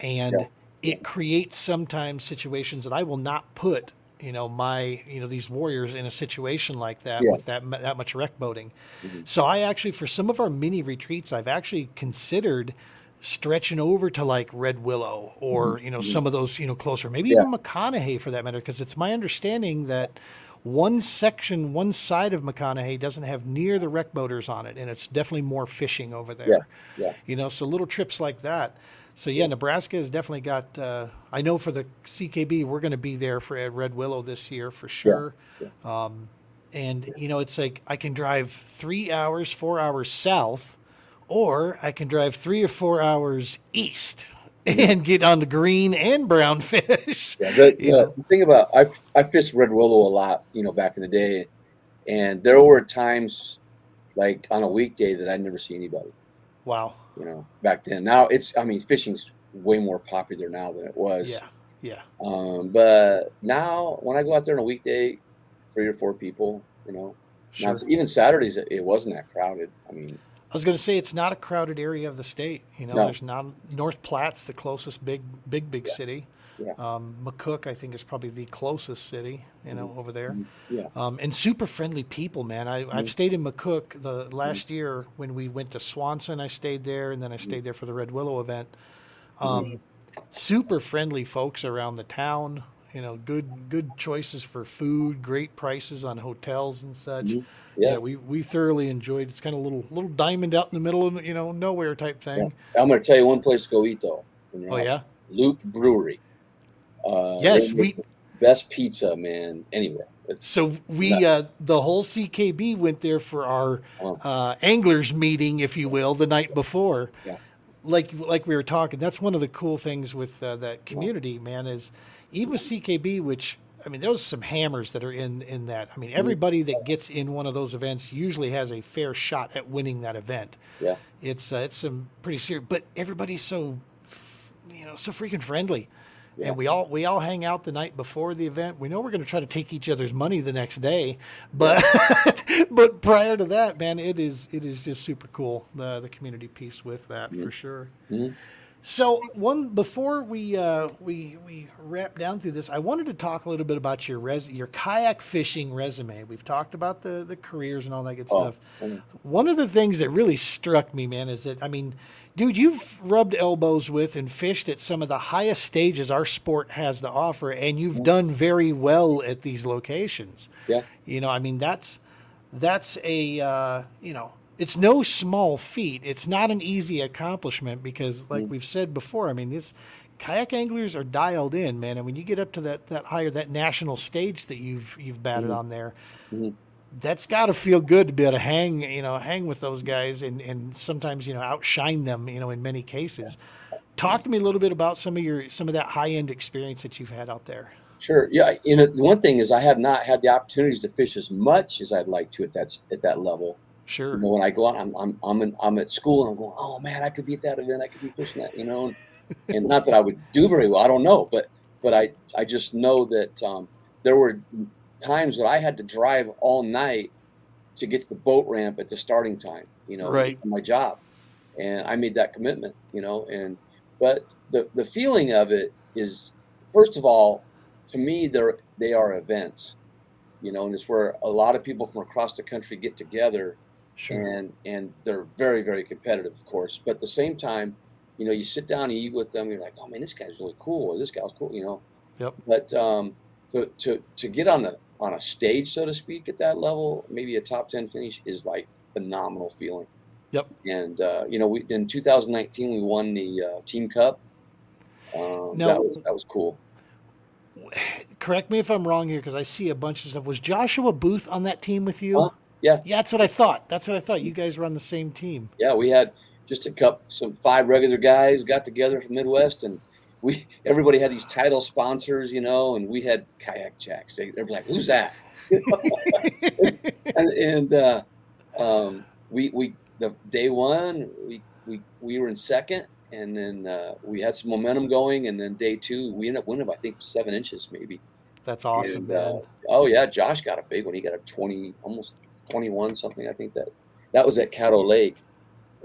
and Yeah. it creates sometimes situations that I will not put, you know, my you know these warriors in a situation like that Yeah. with that that much rec boating. Mhm. So I actually, for some of our mini retreats, I've actually considered stretching over to like Red Willow or you know some of those you know closer, maybe Mm-hmm. Yeah. even McConaughy for that matter, because it's my understanding that one section, one side of McConaughy doesn't have near the rec boaters on it, and it's definitely more fishing over there. Yeah. yeah. You know, so little trips like that. So yeah, Nebraska has definitely got. Uh, I know for the CKB, we're going to be there for at Red Willow this year for sure. Um, and you know, it's like I can drive three hours, four hours south, or I can drive three or four hours east. and get on the green and brown fish. Yeah, the, You the, know. the thing about I I fished red willow a lot, you know, back in the day, and there were times like on a weekday that I'd never see anybody, Wow. You know, back then. Now it's I mean fishing's way more popular now than it was. Yeah. Yeah. Um, but now when I go out there on a weekday, three or four people, you know, Sure. now, even Saturdays it, it wasn't that crowded. I mean, I was going to say it's not a crowded area of the state. You know, No. there's not North Platte's the closest big, big, big Yeah. city. Yeah. Um, McCook, I think, is probably the closest city. You know, over there. yeah, Um, and super friendly people, man. I, I've Mhm. stayed in McCook the last year when we went to Swanson. I stayed there, and then I stayed there for the Red Willow event. Um, super friendly folks around the town. You know, good good choices for food, great prices on hotels and such. Yeah, yeah. we, we thoroughly enjoyed. It's kind of a little little diamond out in the middle of you know nowhere type thing. I'm going to tell you one place to go eat though. Oh yeah, Loop Brewery. Uh, yes. We best pizza, man, anywhere. So we uh, the whole CKB went there for our uh, anglers meeting, if you will, the night before. Yeah. Like like we were talking, that's one of the cool things with uh, that community, man. Is even with CKB, which I mean, there's some hammers that are in in that. I mean, Mm-hmm. everybody that gets in one of those events usually has a fair shot at winning that event. yeah, It's uh, it's some pretty serious, but everybody's so you know so freaking friendly. Yeah. And we all we all hang out the night before the event. We know we're going to try to take each other's money the next day, but but prior to that, man, it is it is just super cool the the community piece with that for sure. Mhm. So one before we uh, we we wrap down through this, I wanted to talk a little bit about your res your kayak fishing resume. We've talked about the the careers and all that good Oh, stuff. mm. One of the things that really struck me, man, is that I mean, dude, you've rubbed elbows with and fished at some of the highest stages our sport has to offer, and you've done very well at these locations. yeah, You know, I mean, that's that's a uh, you know, it's no small feat. It's not an easy accomplishment because, like we've said before, I mean, this kayak anglers are dialed in, man. And when you get up to that that higher that national stage that you've you've batted on there, Mhm. That's got to feel good to be able to hang, you know, hang with those guys and and sometimes you know outshine them, you know, in many cases. Talk to me a little bit about some of your some of that high end experience that you've had out there. sure. Yeah, you know, one thing is I have not had the opportunities to fish as much as I'd like to at that at that level. Sure. You know, when I go out, I'm I'm I'm, in, I'm at school and I'm going, oh man, I could be at that event. I could be fishing that, you know. And, and not that I would do very well. I don't know, but but I I just know that um, there were times that I had to drive all night to get to the boat ramp at the starting time. You know, Right. my job, and I made that commitment. You know, and but the the feeling of it is, first of all, to me, they're they are events. You know, and it's where a lot of people from across the country get together Sure. and and they're very very competitive of course but at the same time you know you sit down and eat with them you're like oh man this guy's really cool or this guy's cool you know Yep. but um to to to get on the on a stage so to speak at that level maybe a top 10 finish is like phenomenal feeling Yep. and uh you know we in 2019 we won the uh, team cup um, Now- that was that was cool correct me if I'm wrong here because I see a bunch of stuff. Was Joshua Booth on that team with you? Huh? Yeah. Yeah, that's what I thought. That's what I thought. You guys were on the same team. yeah we had just a couple some five regular guys got together from midwest and we everybody had these title sponsors you know and we had KayakJak's. They, they were like who's that? And, and uh, um, we we the day one we we we were in second and then uh, we had some momentum going and then day two we ended up winning by i think seven inches maybe. That's awesome, And, uh, man. oh yeah josh got a big one. He got a 20 almost 21 something i think that that was at caddo lake.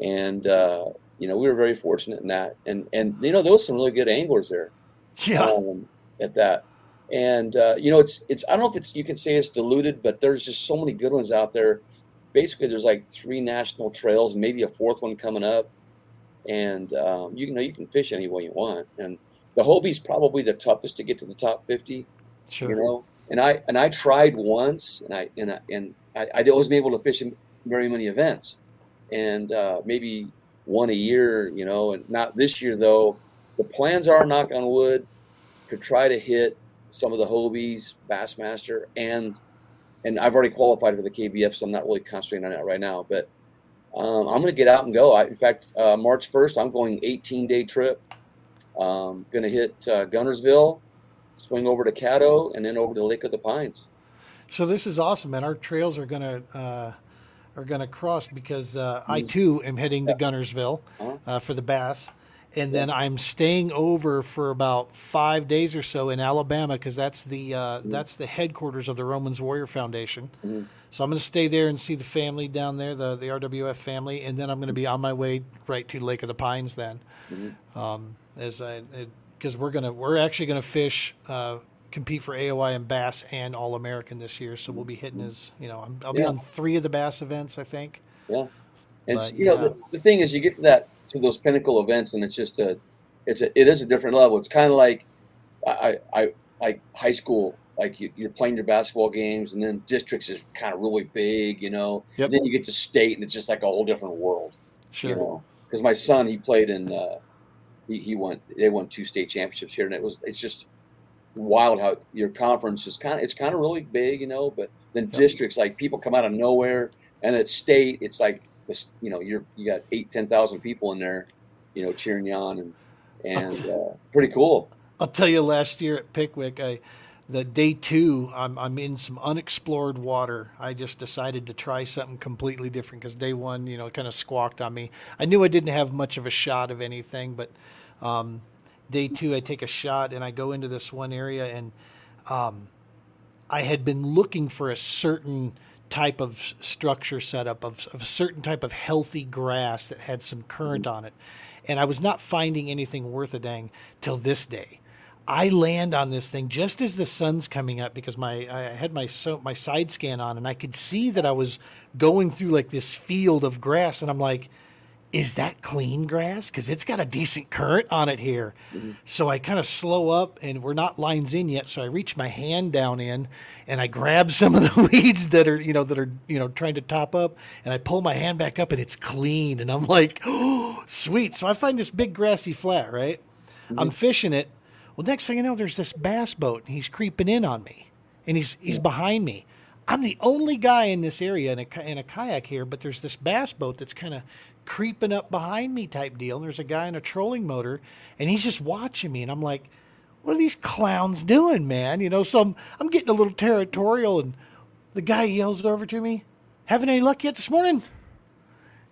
And uh, you know we were very fortunate in that and and you know there was some really good anglers there Yeah. um, at that. And uh, you know, it's it's I don't know if it's you can say it's diluted, but there's just so many good ones out there. Basically, there's like three national trails, maybe a fourth one coming up, and um, you know you can fish any way you want. And the Hobie's probably the toughest to get to the top fifty. Sure. You know, and I and I tried once, and I and I, and I, I wasn't able to fish in very many events, and uh, maybe one a year. You know, and not this year though. The plans are, knock on wood, to try to hit some of the Hobies, Bassmaster, and and I've already qualified for the KBF, so I'm not really concentrating on that right now. But um, I'm going to get out and go. I, in fact, uh, March 1st, I'm going 18 day trip Um, going to hit uh, Guntersville, swing over to Caddo, and then over to Lake of the Pines. So this is awesome, man. Our trails are gonna uh, are gonna cross because uh, I too am heading to Guntersville Uh-huh. uh, for the bass, and then I'm staying over for about five days or so in Alabama because that's the uh, that's the headquarters of the Romans Warrior Foundation. Mhm. So I'm going to stay there and see the family down there, the the RWF family, and then I'm going to be on my way right to Lake of the Pines then, Mhm. um, as I because we're gonna we're actually gonna fish. Compete for AOY and Bass and All American this year, so we'll be hitting as you know I'm, I'll be Yeah. on three of the Bass events, I think. Yeah, and But, you know the, the thing is, you get to that to those pinnacle events, and it's just a, it's a, it is a different level. It's kind of like, I, I, I like high school. Like you, you're playing your basketball games, and then districts is kind of really big, you know. Yep. And then you get to state, and it's just like a whole different world, Sure. you know. Because my son, he played in, uh, he, he won, they won two state championships here, and it was, it's just wild how your conference is kind of, it's kind of really big, you know. But then Yep. districts, like people come out of nowhere, and at state, it's like this, you know, you're you got eight, ten thousand people in there, you know, cheering you on, and and uh, pretty cool. I'll tell you, last year at Pickwick, I the day two, I'm I'm in some unexplored water. I just decided to try something completely different because day one, you know, kind of squawked on me. I knew I didn't have much of a shot of anything, but um, day two, I take a shot and I go into this one area and um, I had been looking for a certain type of structure setup of, of a certain type of healthy grass that had some current on it. And I was not finding anything worth a dang till this day. I land on this thing just as the sun's coming up because my I had my so my side scan on and I could see that I was going through like this field of grass and I'm like, is that clean grass? Because it's got a decent current on it here. Mm-hmm. So I kind of slow up and we're not lines in yet. So I reach my hand down in and I grab some of the weeds that are, you know, that are, you know, trying to top up and I pull my hand back up and it's clean. And I'm like, oh, sweet. So I find this big grassy flat, right? Mm-hmm. I'm fishing it. Well, next thing you know, there's this bass boat and he's creeping in on me and he's, he's behind me. I'm the only guy in this area in a, in a kayak here, but there's this bass boat that's kind of creeping up behind me type deal. And there's a guy in a trolling motor and he's just watching me. And I'm like, what are these clowns doing, man? You know, so I'm, I'm getting a little territorial and the guy yells over to me, having any luck yet this morning?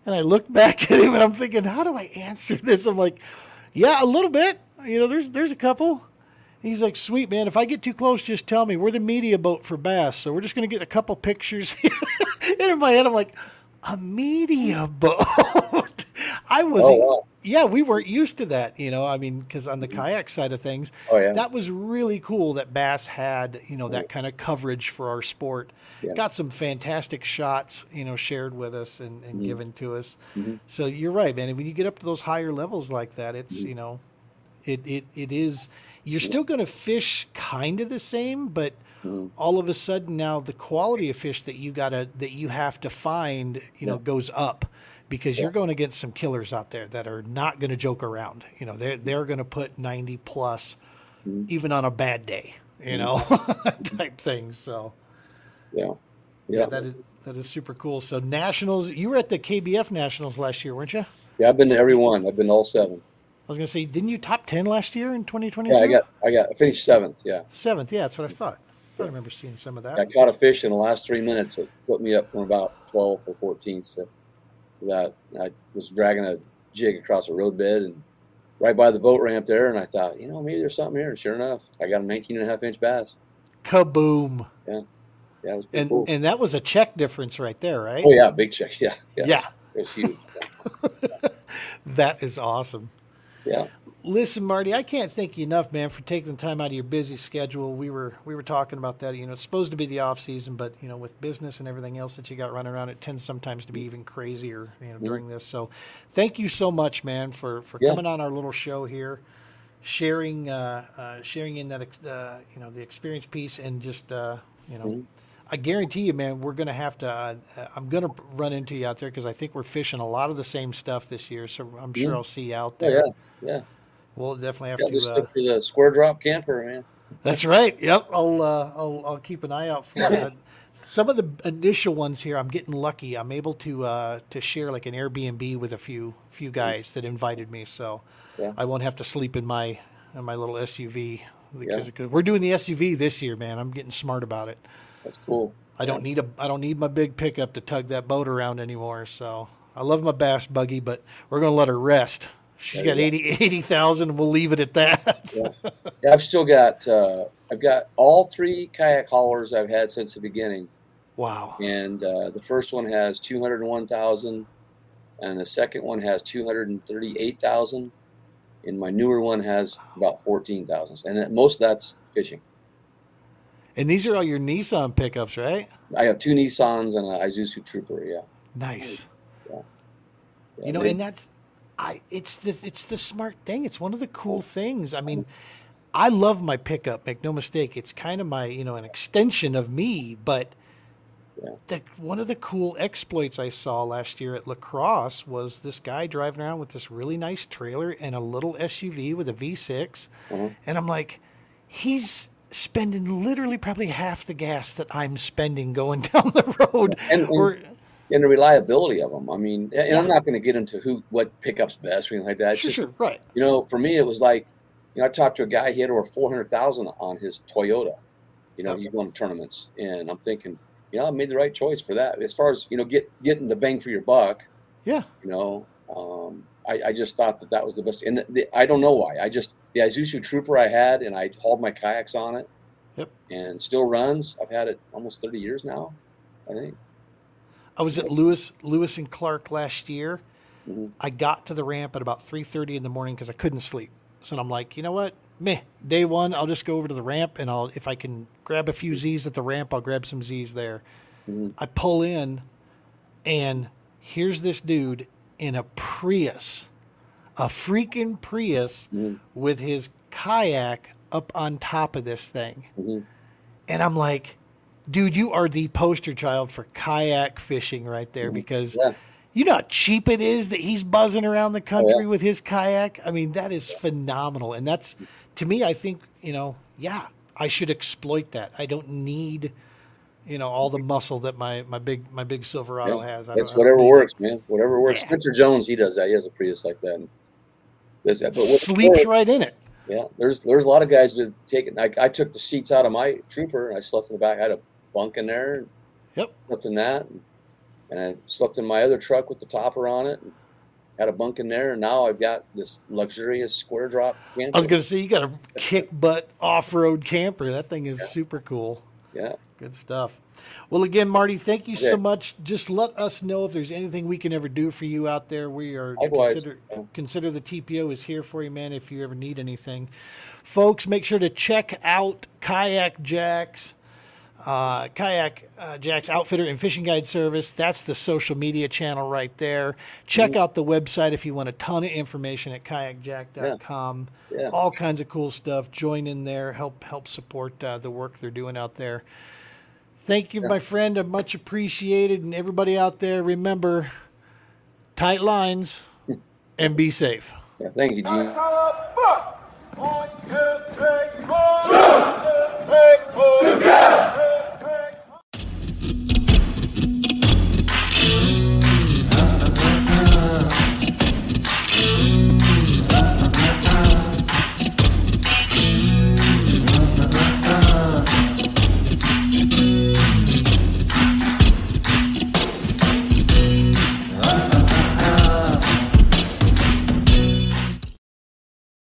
And I look back at him and I'm thinking, how do I answer this? I'm like, yeah, a little bit. You know, there's there's a couple. He's like, sweet man, if I get too close, just tell me. We're the media boat for bass, so we're just gonna get a couple pictures. and in my head, I'm like, a media boat. I was, Oh, wow. yeah, we weren't used to that, you know. I mean, because on the kayak side of things, Oh yeah, that was really cool that Bass had, you know, that kind of coverage for our sport. Yeah. Got some fantastic shots, you know, shared with us and, and Mhm. given to us. Mhm. So you're right, man. When you get up to those higher levels like that, it's, Mhm. you know, it, it, it is, you're still going to fish kind of the same, but Mhm. all of a sudden now the quality of fish that you gotta, that you have to find, you know, Yeah. goes up because Yeah. you're going against some killers out there that are not going to joke around. You know, they're, they're going to put 90 plus Mhm. even on a bad day, you know, type things. So yeah, yeah. yeah. that is that is super cool. So nationals, you were at the KBF nationals last year, weren't you? Yeah, I've been to every one. I've been to all seven. I was gonna say, didn't you top ten last year in 2022? Yeah, I got, I got, I finished seventh. Yeah, seventh. Yeah, that's what I thought. I remember seeing some of that. I caught a fish in the last three minutes. It put me up from about 12 or 14 to, that. I was dragging a jig across a roadbed and right by the boat ramp there, and I thought, you know, maybe there's something here. And sure enough, I got a 19 and a half inch bass. Kaboom! Yeah, it was And cool. and that was a check difference right there, right? oh yeah, big check. Yeah, yeah, yeah. it was huge. that is awesome. Yeah, Listen, Marty, I can't thank you enough, man, for taking the time out of your busy schedule. We were we were talking about that. You know, it's supposed to be the off season, but you know, with business and everything else that you got running around, it tends sometimes to be even crazier. You know, during this. So, thank you so much, man, for for Yeah. coming on our little show here, sharing uh, uh, sharing in that uh, you know the experience piece, and just uh, you know. Mhm. I guarantee you, man, we're going to have to. Uh, I'm going to run into you out there because I think we're fishing a lot of the same stuff this year. So I'm sure Yeah. I'll see you out oh there. yeah, yeah. We'll definitely have yeah to. Uh, for the square drop camper, man. that's right. Yep. I'll, uh, I'll I'll keep an eye out for it. some of the initial ones here, I'm getting lucky. I'm able to uh, to share like an Airbnb with a few few guys that invited me, so Yeah. I won't have to sleep in my in my little SUV. Because Yeah. we're doing the SUV this year, man. I'm getting smart about it. That's cool. I don't need a I don't need my big pickup to tug that boat around anymore. So I love my bass buggy, but we're gonna let her rest. She's got you 80 80,000 and we'll leave it at that. Yeah. Yeah, I've still got uh, I've got all three kayak haulers I've had since the beginning, wow. and uh, the first one has two hundred and one thousand, and the second one has two hundred and thirty-eight thousand, and my newer one has about fourteen thousand, and most of that's fishing. And these are all your Nissan pickups, right? I have two Nissans and an Isuzu Trooper. Yeah, Nice. Yeah, You know, they- and that's I it's the it's the smart thing. It's one of the cool things. I mean, I love my pickup, make no mistake. It's kind of my, you know, an extension of me, but Yeah. the one of the cool exploits I saw last year at La Crosse was this guy driving around with this really nice trailer and a little SUV with a V6. Mhm. And I'm like, he's spending literally probably half the gas that I'm spending going down the road. And- and- or and the reliability of them. I mean, and Yeah. I'm not going to get into who what pickups best or anything like that. It's sure, just sure, right. You know, for me, it was like, you know, I talked to a guy, he had over 400,000 on his Toyota. You know, Yep. he won tournaments. And I'm thinking, you know, I made the right choice for that. As far as, you know, get getting the bang for your buck, Yeah. you know, um, I, I just thought that that was the best. And the, the, I don't know why. I just, the Isuzu Trooper I had, and I hauled my kayaks on it. Yep. And still runs. I've had it almost 30 years now, I think. I was at Lewis Lewis and Clark last year. Mhm. I got to the ramp at about three thirty in the morning because I couldn't sleep. So I'm like, you know what? Meh. Day one, I'll just go over to the ramp and I'll if I can grab a few Z's at the ramp, I'll grab some Z's there. Mhm. I pull in, and here's this dude in a Prius, a freaking Prius Mhm. with his kayak up on top of this thing. Mhm. And I'm like, dude, you are the poster child for kayak fishing right there mm-hmm. because Yeah. you know how cheap it is that he's buzzing around the oh, country Oh, yeah. with his kayak? I mean, that is phenomenal. And that's, to me, I think, you know, yeah, I should exploit that. I don't need, you know, all the mm-hmm. muscle that my, my big, my big Silverado has. I I don't whatever works, man. Whatever works. Spencer Jones, he does that. He has a Prius like that. And that. But Sleeps right in it. Yeah, there's there's a lot of guys that take it. Like I took the seats out of my trooper and I slept in the back. I had a bunk in there. Yep. Slept in that, and, I slept in my other truck with the topper on it. And had a bunk in there, and now I've got this luxurious square drop camper. I was going to say, you got a kick butt off road camper. That thing is Yeah. super cool. Yeah, Good stuff. Well, again, Marty, thank you so much. Just let us know if there's anything we can ever do for you out there. We are Likewise. consider Yeah. consider the TPO is here for you, man. If you ever need anything, folks, make sure to check out KayakJak's, uh, Kayak uh, Jacks Outfitter and Fishing Guide Service. That's the social media channel right there. Check Mm-hmm. out the website if you want a ton of information at kayakjak.com. yeah. All kinds of cool stuff. Join in there. Help help support uh, the work they're doing out there. Thank you, Yeah. my friend. I'm much appreciated. And everybody out there, remember tight lines and be safe. yeah. Thank you, Gene. One,